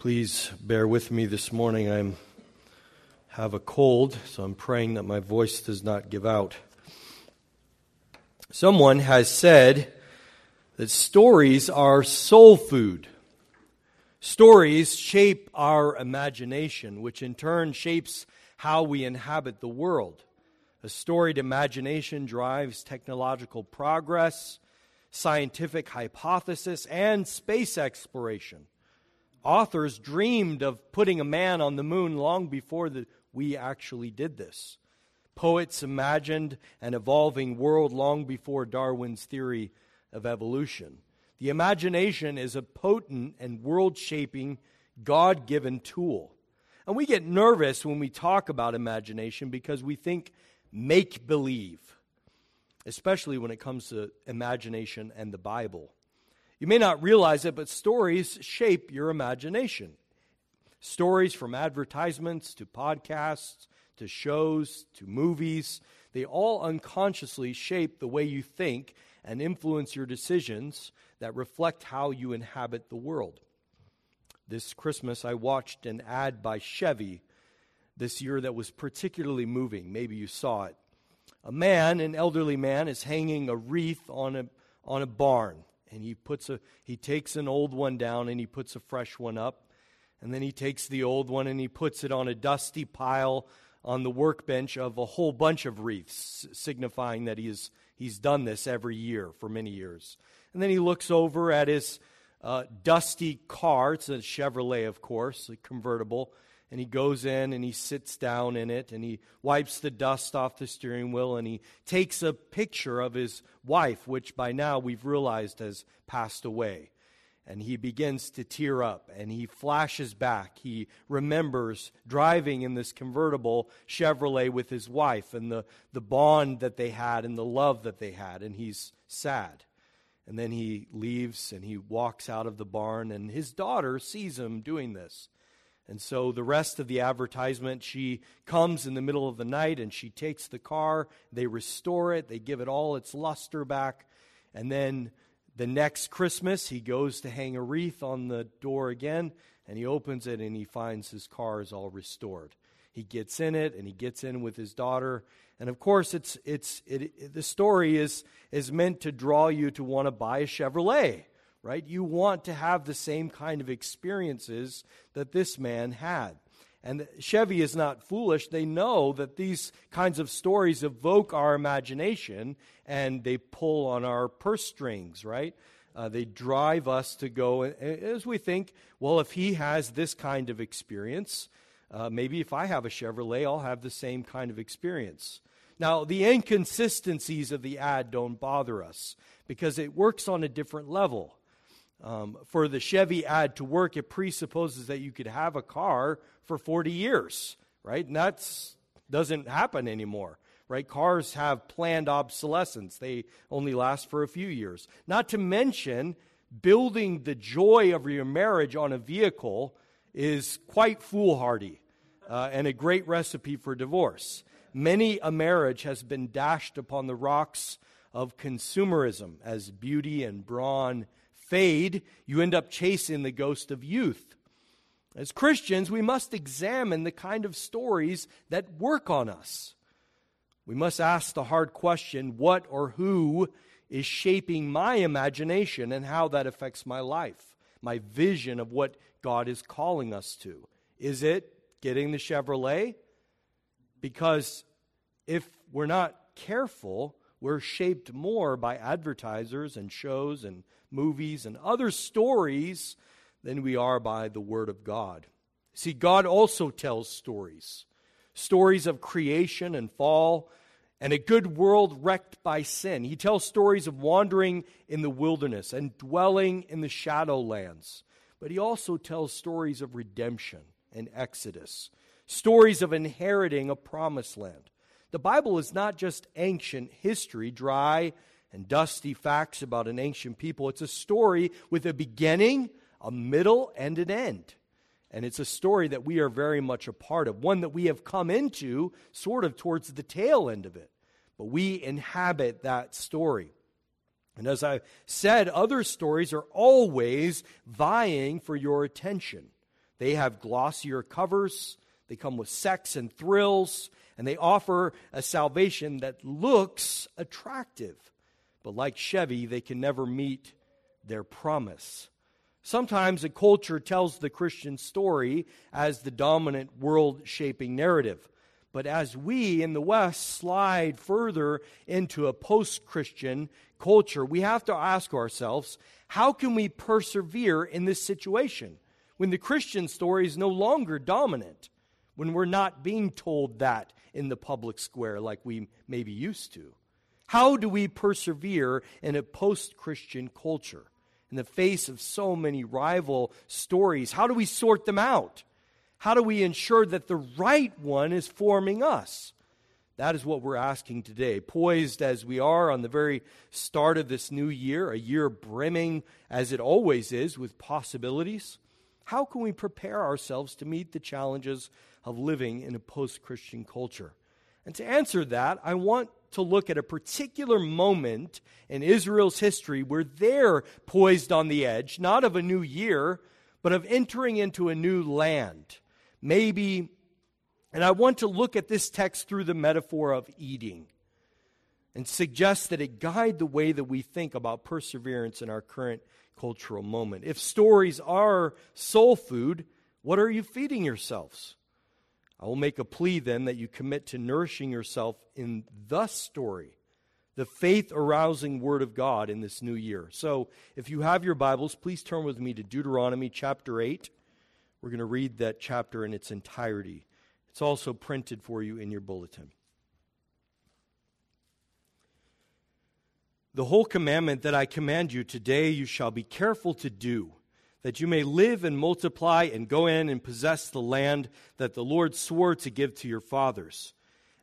Please bear with me this morning. I have a cold, so I'm praying that my voice does not give out. Someone has said that stories are soul food. Stories shape our imagination, which in turn shapes how we inhabit the world. A storied imagination drives technological progress, scientific hypothesis, and space exploration. Authors dreamed of putting a man on the moon long before the, we actually did this. Poets imagined an evolving world long before Darwin's theory of evolution. The imagination is a potent and world shaping, God given tool. And we get nervous when we talk about imagination because we think make believe, especially when it comes to imagination and the Bible. You may not realize it, but stories shape your imagination. Stories from advertisements to podcasts to shows to movies, they all unconsciously shape the way you think and influence your decisions that reflect how you inhabit the world. This Christmas, I watched an ad by Chevy this year that was particularly moving. Maybe you saw it. A man, an elderly man, is hanging a wreath on a, on a barn and he puts a he takes an old one down and he puts a fresh one up. And then he takes the old one and he puts it on a dusty pile on the workbench of a whole bunch of wreaths signifying that he's he's done this every year for many years. And then he looks over at his uh, dusty car. It's a chevrolet of course a convertible and he goes in and he sits down in it and he wipes the dust off the steering wheel and he takes a picture of his wife, which by now we've realized has passed away. And he begins to tear up and he flashes back. He remembers driving in this convertible Chevrolet with his wife and the, the bond that they had and the love that they had. And he's sad. And then he leaves and he walks out of the barn, and his daughter sees him doing this. And so the rest of the advertisement, she comes in the middle of the night and she takes the car, they restore it, they give it all its luster back. And then the next Christmas, he goes to hang a wreath on the door again, and he opens it and he finds his car is all restored. He gets in it and he gets in with his daughter. And of course, it's, it's, it, it, the story is, is meant to draw you to want to buy a Chevrolet right? You want to have the same kind of experiences that this man had. And Chevy is not foolish. They know that these kinds of stories evoke our imagination and they pull on our purse strings, right? Uh, they drive us to go as we think, well, if he has this kind of experience, uh, maybe if I have a Chevrolet, I'll have the same kind of experience. Now, the inconsistencies of the ad don't bother us because it works on a different level. Um, for the Chevy ad to work, it presupposes that you could have a car for 40 years, right? And that doesn't happen anymore, right? Cars have planned obsolescence, they only last for a few years. Not to mention, building the joy of your marriage on a vehicle is quite foolhardy uh, and a great recipe for divorce. Many a marriage has been dashed upon the rocks of consumerism as beauty and brawn fade, you end up chasing the ghost of youth. As Christians, we must examine the kind of stories that work on us. We must ask the hard question what or who is shaping my imagination and how that affects my life, my vision of what God is calling us to. Is it getting the Chevrolet? Because if we're not careful, we're shaped more by advertisers and shows and movies, and other stories than we are by the Word of God. See, God also tells stories stories of creation and fall and a good world wrecked by sin. He tells stories of wandering in the wilderness and dwelling in the shadowlands. But he also tells stories of redemption and exodus, stories of inheriting a promised land. The Bible is not just ancient history, dry and dusty facts about an ancient people. It's a story with a beginning, a middle, and an end. And it's a story that we are very much a part of, one that we have come into sort of towards the tail end of it. But we inhabit that story. And as I said, other stories are always vying for your attention. They have glossier covers, they come with sex and thrills, and they offer a salvation that looks attractive. But like Chevy, they can never meet their promise. Sometimes a culture tells the Christian story as the dominant world shaping narrative. But as we in the West slide further into a post Christian culture, we have to ask ourselves how can we persevere in this situation when the Christian story is no longer dominant, when we're not being told that in the public square like we may be used to? How do we persevere in a post Christian culture? in the face of so many rival stories? How do we sort them out? How do we ensure that the right one is forming us? That is what we're asking today. Poised as we are on the very start of this new year, a year brimming, as it always is, with possibilities, how can we prepare ourselves to meet the challenges of living in a post Christian culture? And to answer that, I want to look at a particular moment in Israel's history where they're poised on the edge, not of a new year, but of entering into a new land. Maybe, and I want to look at this text through the metaphor of eating and suggest that it guide the way that we think about perseverance in our current cultural moment. If stories are soul food, what are you feeding yourselves? I will make a plea then that you commit to nourishing yourself in the story, the faith arousing Word of God in this new year. So, if you have your Bibles, please turn with me to Deuteronomy chapter 8. We're going to read that chapter in its entirety. It's also printed for you in your bulletin. The whole commandment that I command you today you shall be careful to do that you may live and multiply and go in and possess the land that the Lord swore to give to your fathers.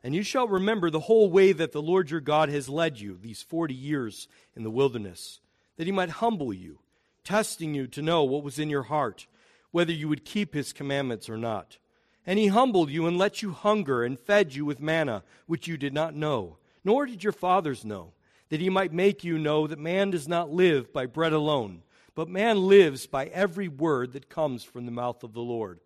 And you shall remember the whole way that the Lord your God has led you these forty years in the wilderness, that he might humble you, testing you to know what was in your heart, whether you would keep his commandments or not. And he humbled you and let you hunger and fed you with manna, which you did not know, nor did your fathers know, that he might make you know that man does not live by bread alone but man lives by every word that comes from the mouth of the Lord.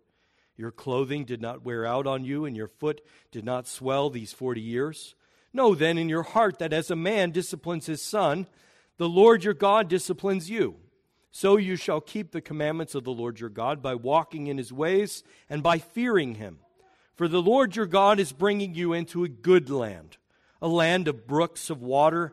Your clothing did not wear out on you, and your foot did not swell these forty years. Know then in your heart that as a man disciplines his son, the Lord your God disciplines you. So you shall keep the commandments of the Lord your God by walking in his ways and by fearing him. For the Lord your God is bringing you into a good land, a land of brooks of water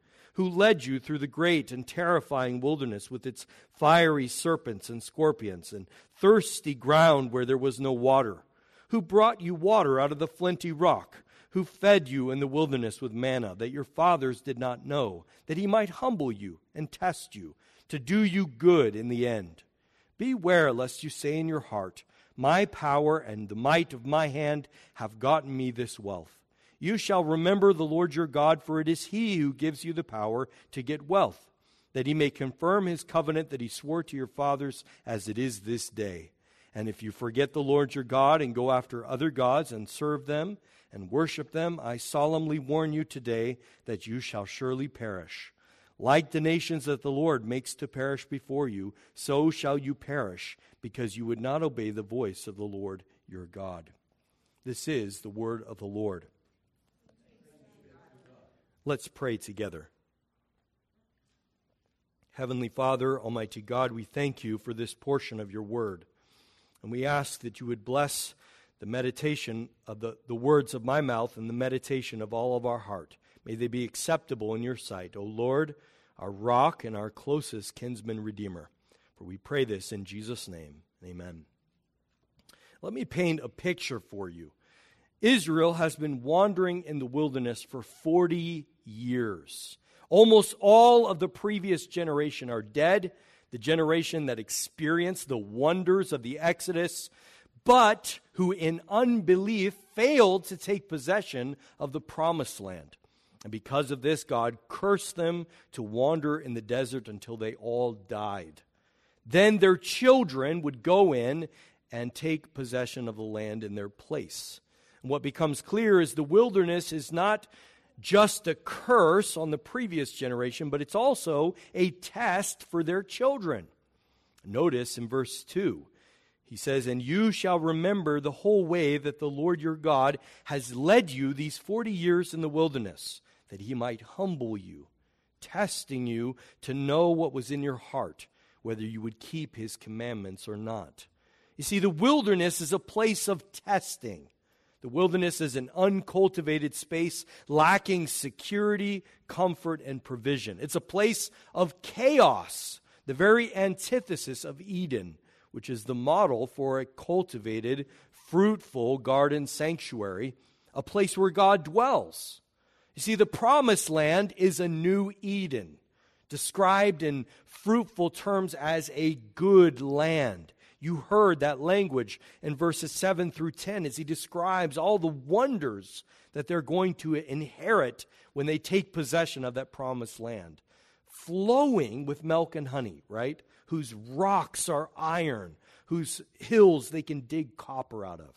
who led you through the great and terrifying wilderness with its fiery serpents and scorpions and thirsty ground where there was no water, who brought you water out of the flinty rock, who fed you in the wilderness with manna that your fathers did not know, that he might humble you and test you, to do you good in the end. Beware lest you say in your heart, My power and the might of my hand have gotten me this wealth. You shall remember the Lord your God, for it is he who gives you the power to get wealth, that he may confirm his covenant that he swore to your fathers as it is this day. And if you forget the Lord your God and go after other gods and serve them and worship them, I solemnly warn you today that you shall surely perish. Like the nations that the Lord makes to perish before you, so shall you perish, because you would not obey the voice of the Lord your God. This is the word of the Lord. Let's pray together. Heavenly Father, Almighty God, we thank you for this portion of your word. And we ask that you would bless the meditation of the, the words of my mouth and the meditation of all of our heart. May they be acceptable in your sight, O Lord, our rock and our closest kinsman redeemer. For we pray this in Jesus' name. Amen. Let me paint a picture for you. Israel has been wandering in the wilderness for 40 years. Almost all of the previous generation are dead, the generation that experienced the wonders of the Exodus, but who in unbelief failed to take possession of the promised land. And because of this, God cursed them to wander in the desert until they all died. Then their children would go in and take possession of the land in their place. And what becomes clear is the wilderness is not just a curse on the previous generation, but it's also a test for their children. Notice in verse 2, he says, And you shall remember the whole way that the Lord your God has led you these 40 years in the wilderness, that he might humble you, testing you to know what was in your heart, whether you would keep his commandments or not. You see, the wilderness is a place of testing. The wilderness is an uncultivated space lacking security, comfort, and provision. It's a place of chaos, the very antithesis of Eden, which is the model for a cultivated, fruitful garden sanctuary, a place where God dwells. You see, the promised land is a new Eden, described in fruitful terms as a good land. You heard that language in verses 7 through 10 as he describes all the wonders that they're going to inherit when they take possession of that promised land. Flowing with milk and honey, right? Whose rocks are iron, whose hills they can dig copper out of.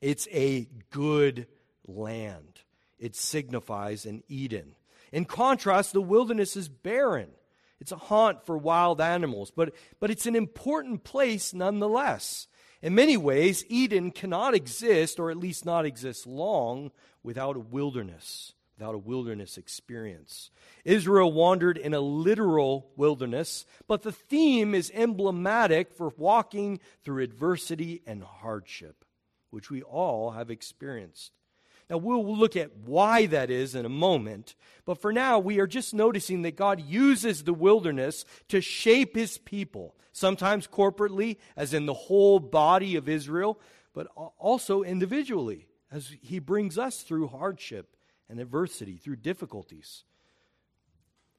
It's a good land. It signifies an Eden. In contrast, the wilderness is barren. It's a haunt for wild animals, but, but it's an important place nonetheless. In many ways, Eden cannot exist, or at least not exist long, without a wilderness, without a wilderness experience. Israel wandered in a literal wilderness, but the theme is emblematic for walking through adversity and hardship, which we all have experienced. Now, we'll look at why that is in a moment, but for now, we are just noticing that God uses the wilderness to shape his people, sometimes corporately, as in the whole body of Israel, but also individually, as he brings us through hardship and adversity, through difficulties.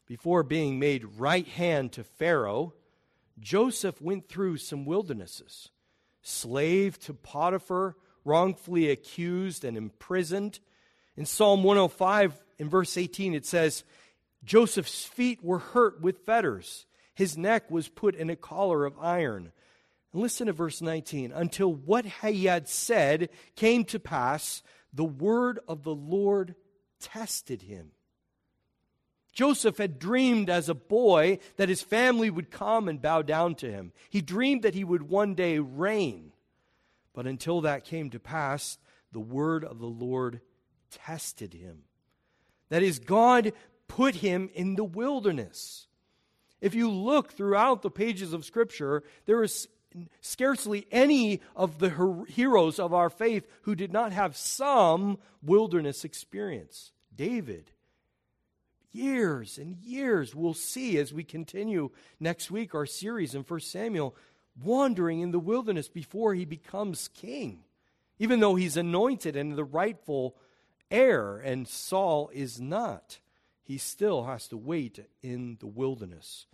Before being made right hand to Pharaoh, Joseph went through some wildernesses. Slave to Potiphar, wrongfully accused and imprisoned. In Psalm 105, in verse 18, it says, Joseph's feet were hurt with fetters, his neck was put in a collar of iron. And listen to verse 19. Until what he had said came to pass, the word of the Lord tested him. Joseph had dreamed as a boy that his family would come and bow down to him. He dreamed that he would one day reign. But until that came to pass, the word of the Lord tested him. That is, God put him in the wilderness. If you look throughout the pages of Scripture, there is scarcely any of the heroes of our faith who did not have some wilderness experience. David, years and years, we'll see as we continue next week our series in 1 Samuel wandering in the wilderness before he becomes king, even though he's anointed and the rightful heir, and Saul is not. He still has to wait in the wilderness.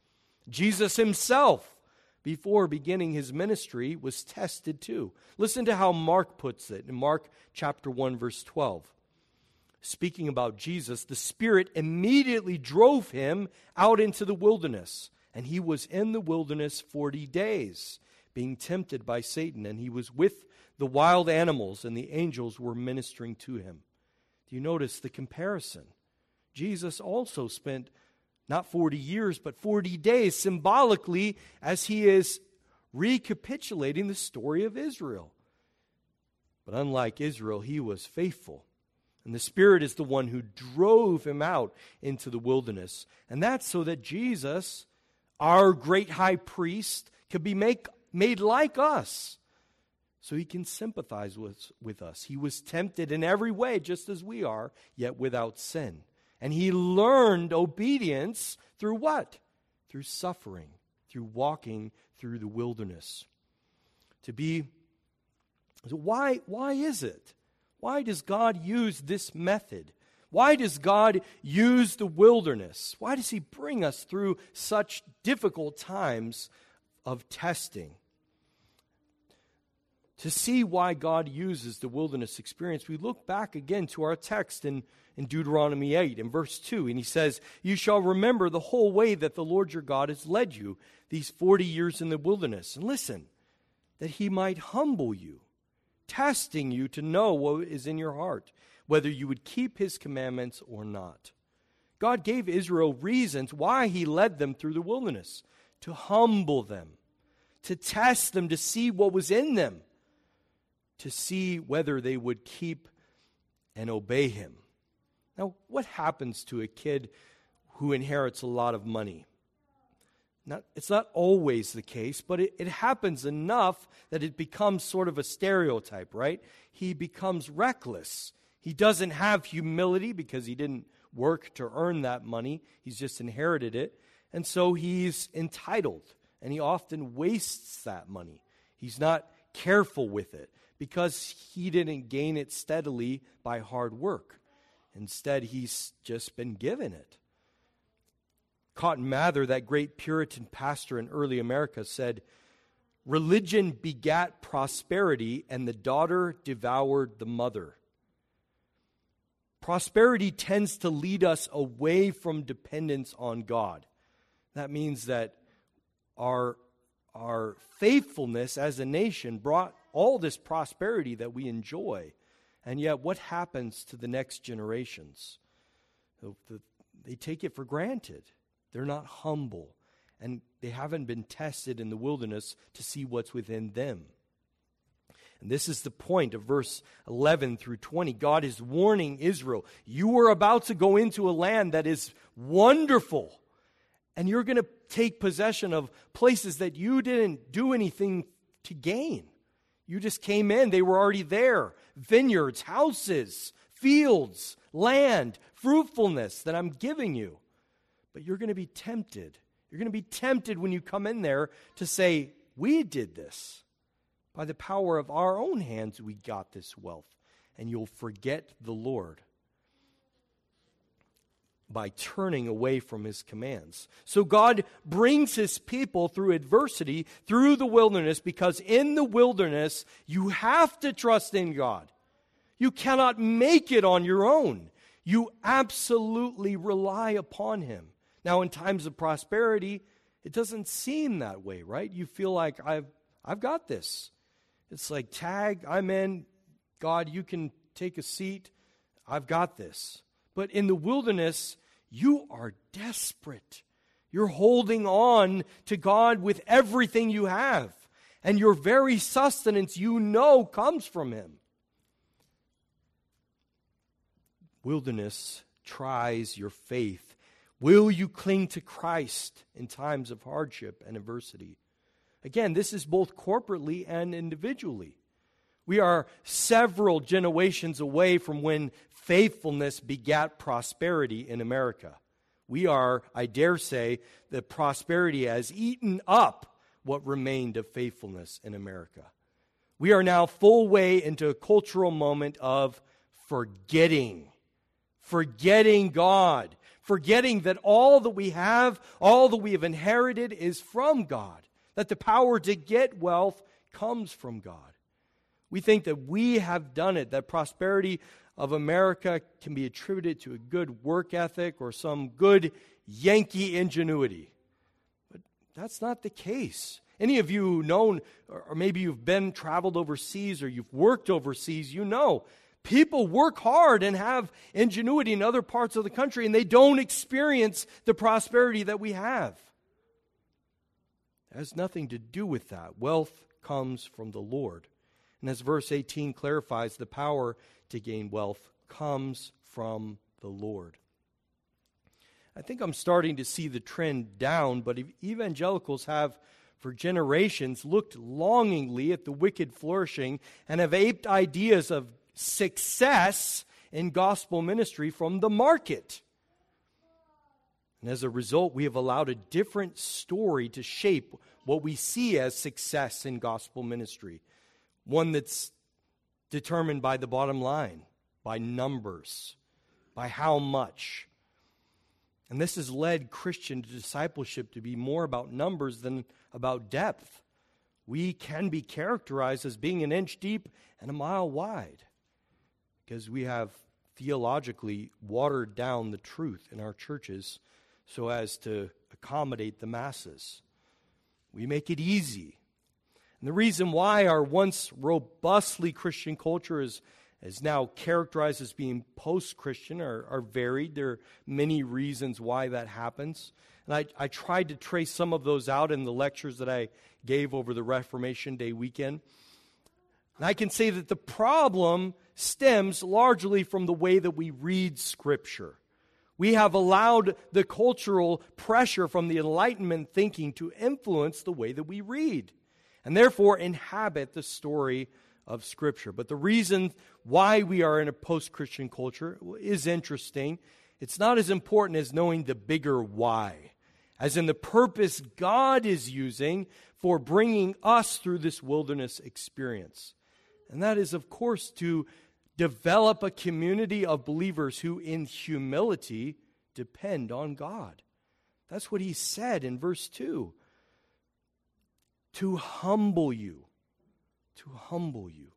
Jesus himself, before beginning his ministry, was tested too. Listen to how Mark puts it in Mark chapter 1, verse 12. Speaking about Jesus, the Spirit immediately drove him out into the wilderness and he was in the wilderness 40 days, being tempted by Satan, and he was with the wild animals, and the angels were ministering to him. Do you notice the comparison? Jesus also spent not 40 years, but 40 days symbolically as he is recapitulating the story of Israel. But unlike Israel, he was faithful. And the Spirit is the one who drove him out into the wilderness. And that's so that Jesus our great high priest could be make, made like us, so he can sympathize with, with us. He was tempted in every way, just as we are, yet without sin. And he learned obedience through what? Through suffering, through walking through the wilderness. To be, so why, why is it? Why does God use this method? Why does God use the wilderness? Why does He bring us through such difficult times of testing? To see why God uses the wilderness experience, we look back again to our text in, in Deuteronomy 8 in verse 2, and he says, You shall remember the whole way that the Lord your God has led you these 40 years in the wilderness. And listen, that he might humble you, testing you to know what is in your heart whether you would keep his commandments or not. God gave Israel reasons why he led them through the wilderness to humble them, to test them, to see what was in them, to see whether they would keep and obey him. Now, what happens to a kid who inherits a lot of money? Not, it's not always the case, but it, it happens enough that it becomes sort of a stereotype, right? He becomes reckless. He doesn't have humility because he didn't work to earn that money, he's just inherited it. And so he's entitled, and he often wastes that money. He's not careful with it because he didn't gain it steadily by hard work. Instead, he's just been given it. Cotton Mather, that great Puritan pastor in early America, said, Religion begat prosperity, and the daughter devoured the mother. Prosperity tends to lead us away from dependence on God. That means that our, our faithfulness as a nation brought all this prosperity that we enjoy. And yet, what happens to the next generations? They take it for granted. They're not humble, and they haven't been tested in the wilderness to see what's within them. And this is the point of verse 11 through 20. God is warning Israel you are about to go into a land that is wonderful, and you're going to take possession of places that you didn't do anything to gain. You just came in, they were already there vineyards, houses, fields, land, fruitfulness that I'm giving you. But you're going to be tempted. You're going to be tempted when you come in there to say, We did this. By the power of our own hands, we got this wealth. And you'll forget the Lord by turning away from his commands. So God brings his people through adversity, through the wilderness, because in the wilderness, you have to trust in God. You cannot make it on your own. You absolutely rely upon him. Now, in times of prosperity, it doesn't seem that way, right? You feel like I've, I've got this. It's like, tag, I'm in. God, you can take a seat. I've got this. But in the wilderness, you are desperate. You're holding on to God with everything you have. And your very sustenance, you know, comes from Him. Wilderness tries your faith. Will you cling to Christ in times of hardship and adversity? Again, this is both corporately and individually. We are several generations away from when faithfulness begat prosperity in America. We are, I dare say, that prosperity has eaten up what remained of faithfulness in America. We are now full way into a cultural moment of forgetting, forgetting God, forgetting that all that we have, all that we have inherited is from God that the power to get wealth comes from God. We think that we have done it, that prosperity of America can be attributed to a good work ethic or some good Yankee ingenuity. But that's not the case. Any of you who known, or maybe you've been traveled overseas or you've worked overseas, you know people work hard and have ingenuity in other parts of the country and they don't experience the prosperity that we have. Has nothing to do with that. Wealth comes from the Lord. And as verse 18 clarifies, the power to gain wealth comes from the Lord. I think I'm starting to see the trend down, but evangelicals have for generations looked longingly at the wicked flourishing and have aped ideas of success in gospel ministry from the market. And as a result, we have allowed a different story to shape what we see as success in gospel ministry. One that's determined by the bottom line, by numbers, by how much. And this has led Christian discipleship to be more about numbers than about depth. We can be characterized as being an inch deep and a mile wide because we have theologically watered down the truth in our churches so as to accommodate the masses. We make it easy. And the reason why our once robustly Christian culture is, is now characterized as being post Christian are, are, varied. There are many reasons why that happens. And I, I tried to trace some of those out in the lectures that I gave over the Reformation Day weekend. And I can say that the problem stems largely from the way that we read Scripture. We have allowed the cultural pressure from the Enlightenment thinking to influence the way that we read and therefore inhabit the story of Scripture. But the reason why we are in a post Christian culture is interesting. It's not as important as knowing the bigger why, as in the purpose God is using for bringing us through this wilderness experience. And that is, of course, to develop a community of believers who, in humility, depend on God. That's what he said in verse 2 to humble you, to humble you,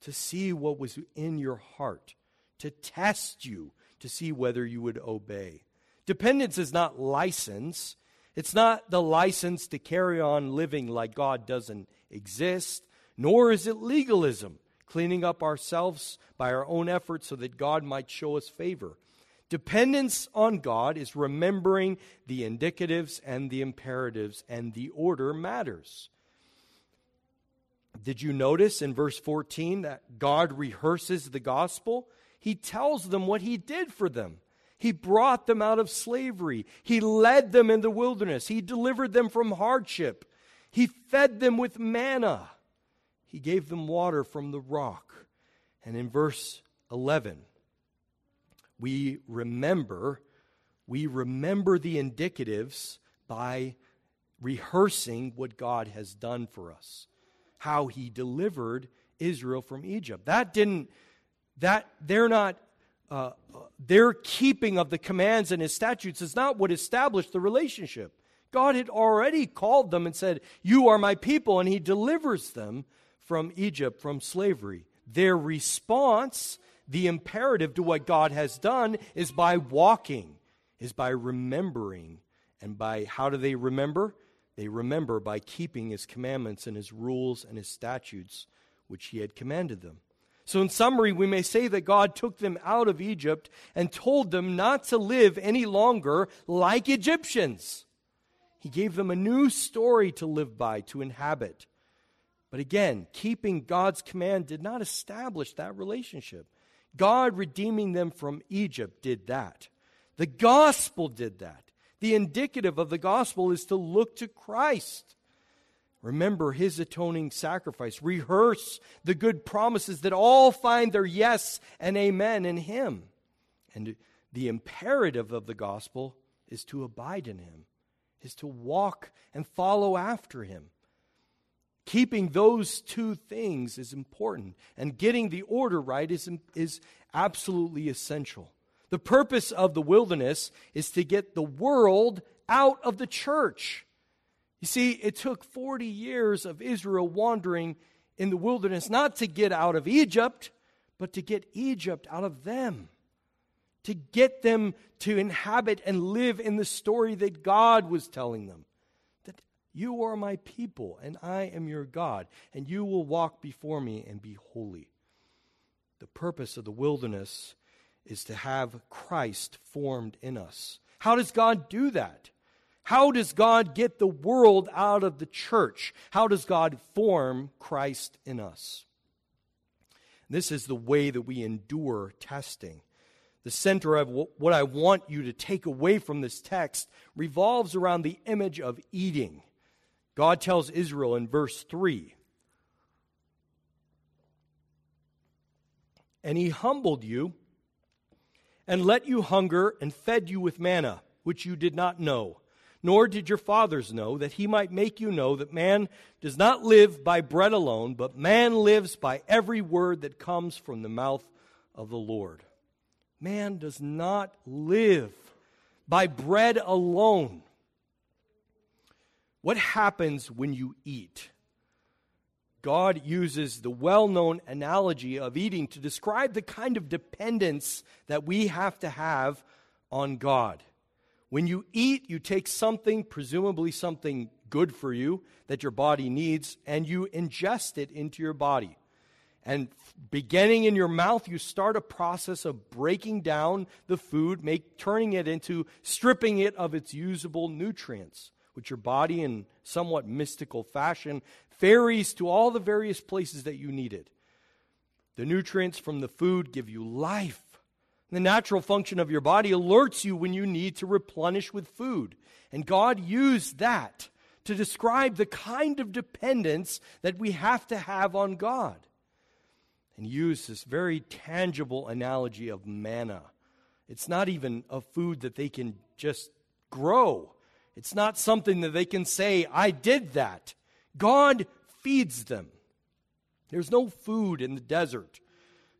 to see what was in your heart, to test you, to see whether you would obey. Dependence is not license. It's not the license to carry on living like God doesn't exist, nor is it legalism cleaning up ourselves by our own efforts so that God might show us favor. Dependence on God is remembering the indicatives and the imperatives, and the order matters. Did you notice in verse 14 that God rehearses the gospel? He tells them what he did for them. He brought them out of slavery. He led them in the wilderness. He delivered them from hardship. He fed them with manna. He gave them water from the rock. And in verse 11, we remember, we remember the indicatives by rehearsing what God has done for us, how he delivered Israel from Egypt. That didn't, that, they're not, uh, their keeping of the commands and his statutes is not what established the relationship. God had already called them and said, You are my people, and he delivers them from Egypt, from slavery. Their response, the imperative to what God has done, is by walking, is by remembering. And by how do they remember? They remember by keeping his commandments and his rules and his statutes, which he had commanded them. So, in summary, we may say that God took them out of Egypt and told them not to live any longer like Egyptians. He gave them a new story to live by, to inhabit. But again, keeping God's command did not establish that relationship. God redeeming them from Egypt did that. The gospel did that. The indicative of the gospel is to look to Christ. Remember his atoning sacrifice. Rehearse the good promises that all find their yes and amen in him. And the imperative of the gospel is to abide in him, is to walk and follow after him. Keeping those two things is important, and getting the order right is, is absolutely essential. The purpose of the wilderness is to get the world out of the church. You see, it took 40 years of Israel wandering in the wilderness not to get out of Egypt, but to get Egypt out of them. To get them to inhabit and live in the story that God was telling them. You are my people, and I am your God, and you will walk before me and be holy. The purpose of the wilderness is to have Christ formed in us. How does God do that? How does God get the world out of the church? How does God form Christ in us? This is the way that we endure testing. The center of what I want you to take away from this text revolves around the image of eating. God tells Israel in verse 3 And he humbled you and let you hunger and fed you with manna, which you did not know, nor did your fathers know, that he might make you know that man does not live by bread alone, but man lives by every word that comes from the mouth of the Lord. Man does not live by bread alone. What happens when you eat? God uses the well known analogy of eating to describe the kind of dependence that we have to have on God. When you eat, you take something, presumably something good for you that your body needs, and you ingest it into your body. And beginning in your mouth, you start a process of breaking down the food, make, turning it into, stripping it of its usable nutrients, which your body, in somewhat mystical fashion, ferries to all the various places that you need it. The nutrients from the food give you life. The natural function of your body alerts you when you need to replenish with food. And God used that to describe the kind of dependence that we have to have on God. And used this very tangible analogy of manna. It's not even a food that they can just grow. It's not something that they can say, I did that. God feeds them. There's no food in the desert.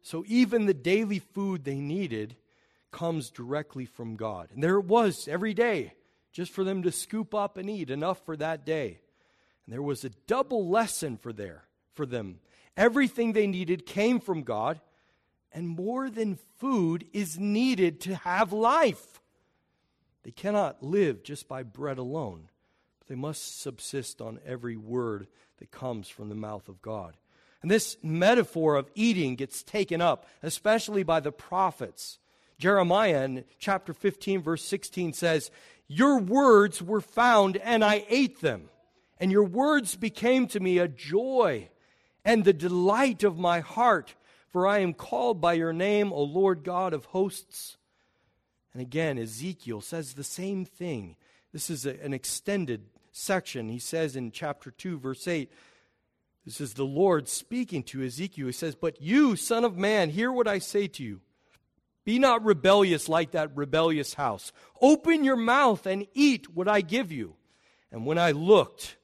So even the daily food they needed comes directly from God. And there it was every day, just for them to scoop up and eat enough for that day. And there was a double lesson for there for them. Everything they needed came from God, and more than food is needed to have life. They cannot live just by bread alone. But they must subsist on every word that comes from the mouth of God. And this metaphor of eating gets taken up, especially by the prophets. Jeremiah in chapter 15, verse 16 says, Your words were found, and I ate them. And your words became to me a joy and the delight of my heart, for I am called by your name, O Lord God of hosts. And again, Ezekiel says the same thing. This is a, an extended section. He says in chapter 2, verse 8, this is the Lord speaking to Ezekiel. He says, But you, son of man, hear what I say to you. Be not rebellious like that rebellious house. Open your mouth and eat what I give you. And when I looked,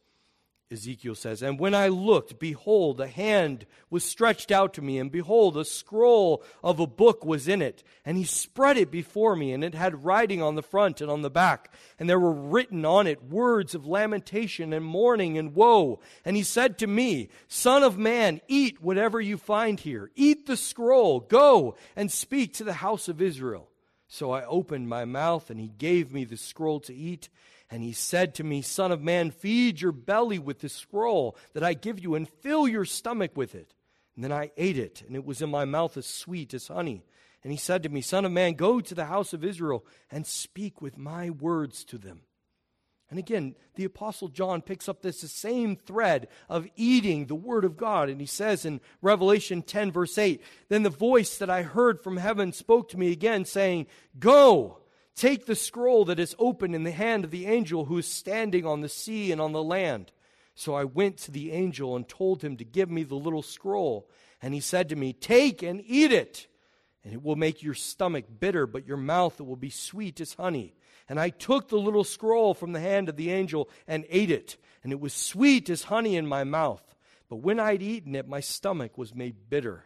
Ezekiel says, And when I looked, behold, a hand was stretched out to me, and behold, a scroll of a book was in it. And he spread it before me, and it had writing on the front and on the back. And there were written on it words of lamentation and mourning and woe. And he said to me, Son of man, eat whatever you find here. Eat the scroll. Go and speak to the house of Israel. So I opened my mouth, and he gave me the scroll to eat. And he said to me, Son of man, feed your belly with the scroll that I give you, and fill your stomach with it. And then I ate it, and it was in my mouth as sweet as honey. And he said to me, Son of man, go to the house of Israel and speak with my words to them. And again, the Apostle John picks up this same thread of eating the Word of God. And he says in Revelation 10, verse 8, Then the voice that I heard from heaven spoke to me again, saying, Go Take the scroll that is open in the hand of the angel who is standing on the sea and on the land. So I went to the angel and told him to give me the little scroll. And he said to me, Take and eat it, and it will make your stomach bitter, but your mouth it will be sweet as honey. And I took the little scroll from the hand of the angel and ate it, and it was sweet as honey in my mouth. But when I'd eaten it, my stomach was made bitter.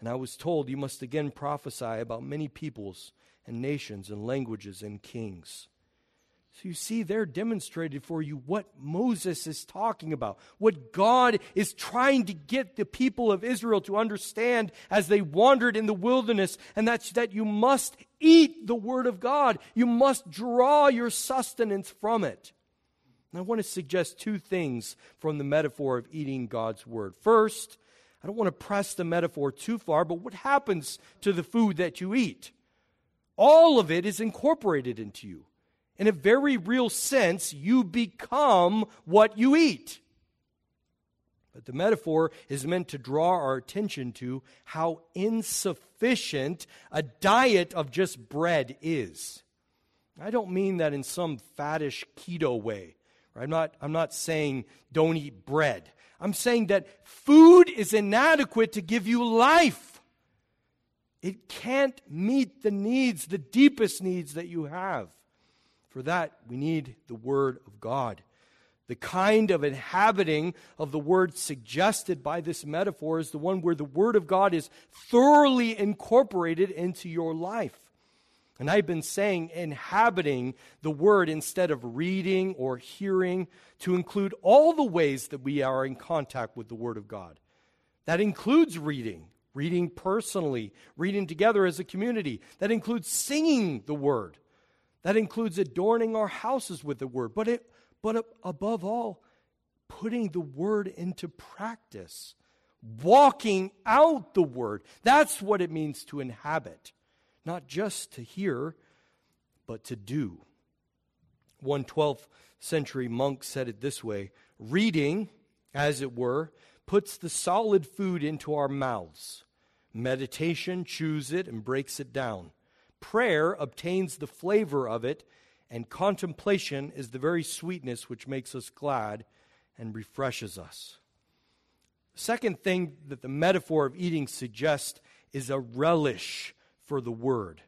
And I was told, You must again prophesy about many peoples and nations and languages and kings. So you see, there demonstrated for you what Moses is talking about, what God is trying to get the people of Israel to understand as they wandered in the wilderness, and that's that you must eat the Word of God. You must draw your sustenance from it. And I want to suggest two things from the metaphor of eating God's Word. First, I don't want to press the metaphor too far, but what happens to the food that you eat? All of it is incorporated into you. In a very real sense, you become what you eat. But the metaphor is meant to draw our attention to how insufficient a diet of just bread is. I don't mean that in some faddish keto way, I'm not, I'm not saying don't eat bread. I'm saying that food is inadequate to give you life. It can't meet the needs, the deepest needs that you have. For that, we need the Word of God. The kind of inhabiting of the Word suggested by this metaphor is the one where the Word of God is thoroughly incorporated into your life. And I've been saying inhabiting the word instead of reading or hearing to include all the ways that we are in contact with the word of God. That includes reading, reading personally, reading together as a community. That includes singing the word. That includes adorning our houses with the word. But, it, but above all, putting the word into practice, walking out the word. That's what it means to inhabit not just to hear, but to do. One 12th century monk said it this way reading, as it were, puts the solid food into our mouths. Meditation chews it and breaks it down. Prayer obtains the flavor of it, and contemplation is the very sweetness which makes us glad and refreshes us. Second thing that the metaphor of eating suggests is a relish for the word.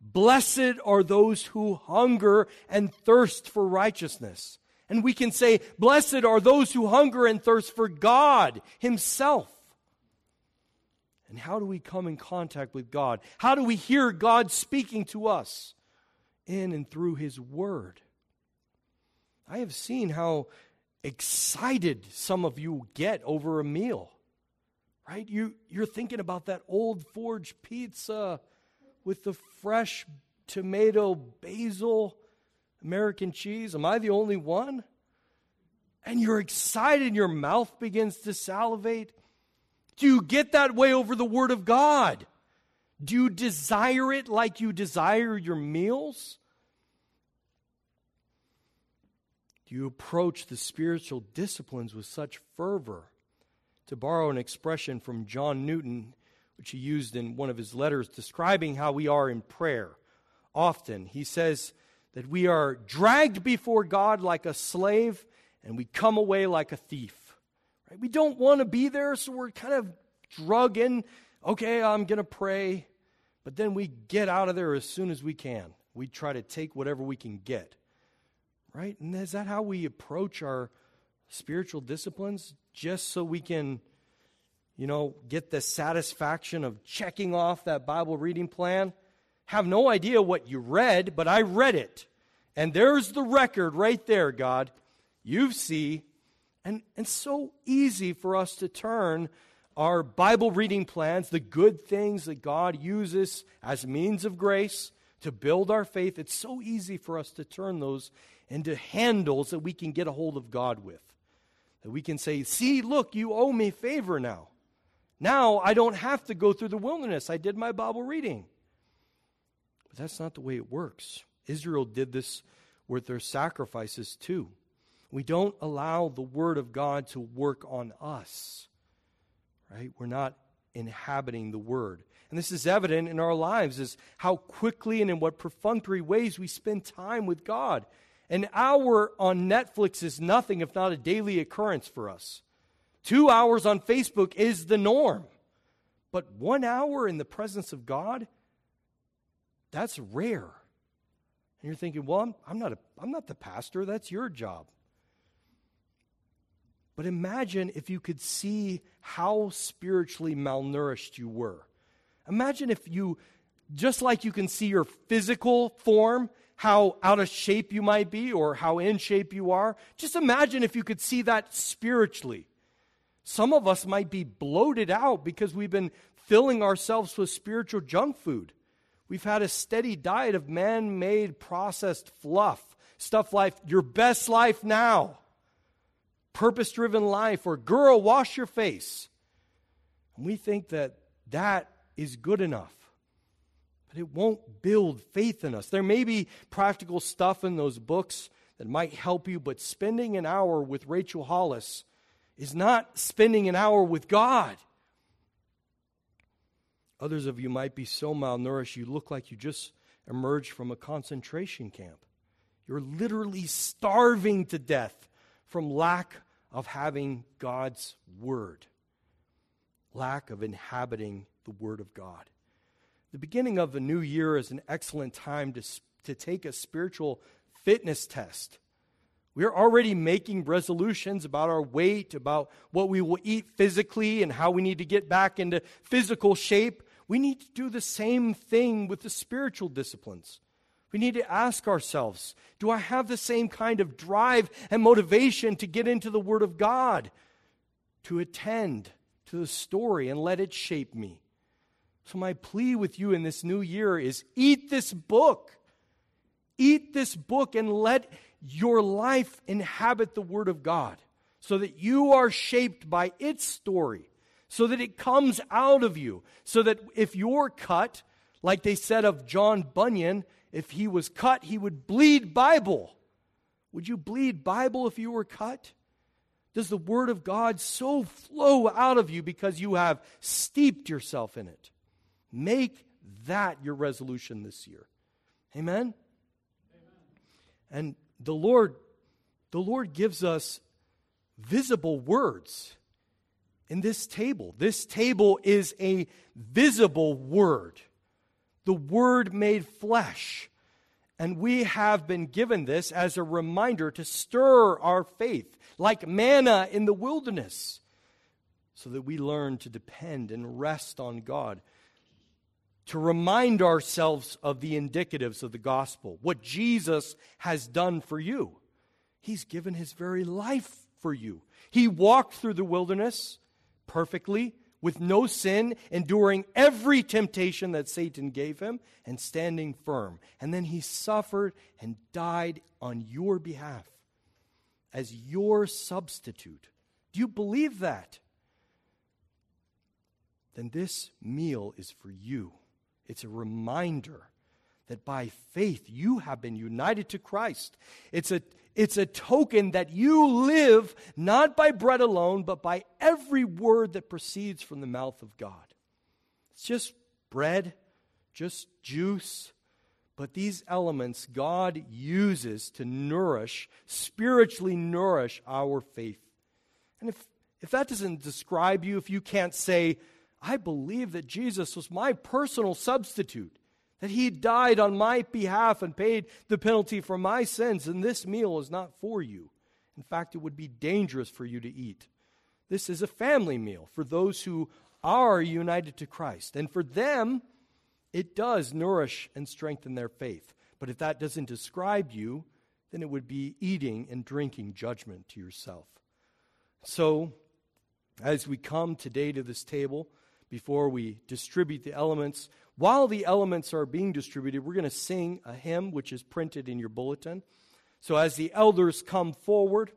Blessed are those who hunger and thirst for righteousness. And we can say, Blessed are those who hunger and thirst for God Himself. And how do we come in contact with God? How do we hear God speaking to us in and through His Word? I have seen how excited some of you get over a meal, right? You, you're thinking about that old forge pizza with the fresh tomato, basil, American cheese? Am I the only one? And you're excited, and your mouth begins to salivate. Do you get that way over the Word of God? Do you desire it like you desire your meals? Do you approach the spiritual disciplines with such fervor? To borrow an expression from John Newton, which he used in one of his letters describing how we are in prayer. Often, he says that we are dragged before God like a slave and we come away like a thief. Right? We don't want to be there, so we're kind of drug in. Okay, I'm going to pray. But then we get out of there as soon as we can. We try to take whatever we can get. Right? And is that how we approach our spiritual disciplines? Just so we can you know, get the satisfaction of checking off that Bible reading plan. Have no idea what you read, but I read it. And there's the record right there, God. You see. And, and so easy for us to turn our Bible reading plans, the good things that God uses as means of grace to build our faith, it's so easy for us to turn those into handles that we can get a hold of God with. That we can say, See, look, you owe me favor now. Now I don't have to go through the wilderness. I did my Bible reading. But that's not the way it works. Israel did this with their sacrifices too. We don't allow the Word of God to work on us, right? We're not inhabiting the Word. And this is evident in our lives is how quickly and in what perfunctory ways we spend time with God. An hour on Netflix is nothing if not a daily occurrence for us. Two hours on Facebook is the norm. But one hour in the presence of God, that's rare. And you're thinking, well, I'm, I'm, not, a, I'm not the pastor, that's your job. But imagine if you could see how spiritually malnourished you were. Imagine if you, just like you can see your physical form, how out of shape you might be or how in shape you are, just imagine if you could see that spiritually. Some of us might be bloated out because we've been filling ourselves with spiritual junk food. We've had a steady diet of man made processed fluff, stuff like your best life now, purpose driven life, or girl, wash your face. And we think that that is good enough. But it won't build faith in us. There may be practical stuff in those books that might help you, but spending an hour with Rachel Hollis is not spending an hour with God. Others of you might be so malnourished you look like you just emerged from a concentration camp. You're literally starving to death from lack of having God's Word, lack of inhabiting the Word of God. The beginning of the new year is an excellent time to, to take a spiritual fitness test. We're already making resolutions about our weight, about what we will eat physically, and how we need to get back into physical shape. We need to do the same thing with the spiritual disciplines. We need to ask ourselves do I have the same kind of drive and motivation to get into the Word of God, to attend to the story and let it shape me? So, my plea with you in this new year is eat this book. Eat this book and let your life inhabit the Word of God so that you are shaped by its story, so that it comes out of you, so that if you're cut, like they said of John Bunyan, if he was cut, he would bleed Bible. Would you bleed Bible if you were cut? Does the Word of God so flow out of you because you have steeped yourself in it? Make that your resolution this year. Amen? Amen. And the Lord, the Lord gives us visible words in this table. This table is a visible word the Word made flesh. And we have been given this as a reminder to stir our faith, like manna in the wilderness, so that we learn to depend and rest on God. To remind ourselves of the indicatives of the gospel, what Jesus has done for you. He's given his very life for you. He walked through the wilderness perfectly with no sin, enduring every temptation that Satan gave him, and standing firm. And then he suffered and died on your behalf as your substitute. Do you believe that? Then this meal is for you. It's a reminder that by faith you have been united to Christ. It's a, it's a token that you live not by bread alone, but by every word that proceeds from the mouth of God. It's just bread, just juice, but these elements God uses to nourish, spiritually nourish our faith. And if, if that doesn't describe you, if you can't say, I believe that Jesus was my personal substitute, that he died on my behalf and paid the penalty for my sins, and this meal is not for you. In fact, it would be dangerous for you to eat. This is a family meal for those who are united to Christ. And for them, it does nourish and strengthen their faith. But if that doesn't describe you, then it would be eating and drinking judgment to yourself. So, as we come today to this table, before we distribute the elements, while the elements are being distributed, we're going to sing a hymn which is printed in your bulletin. So as the elders come forward,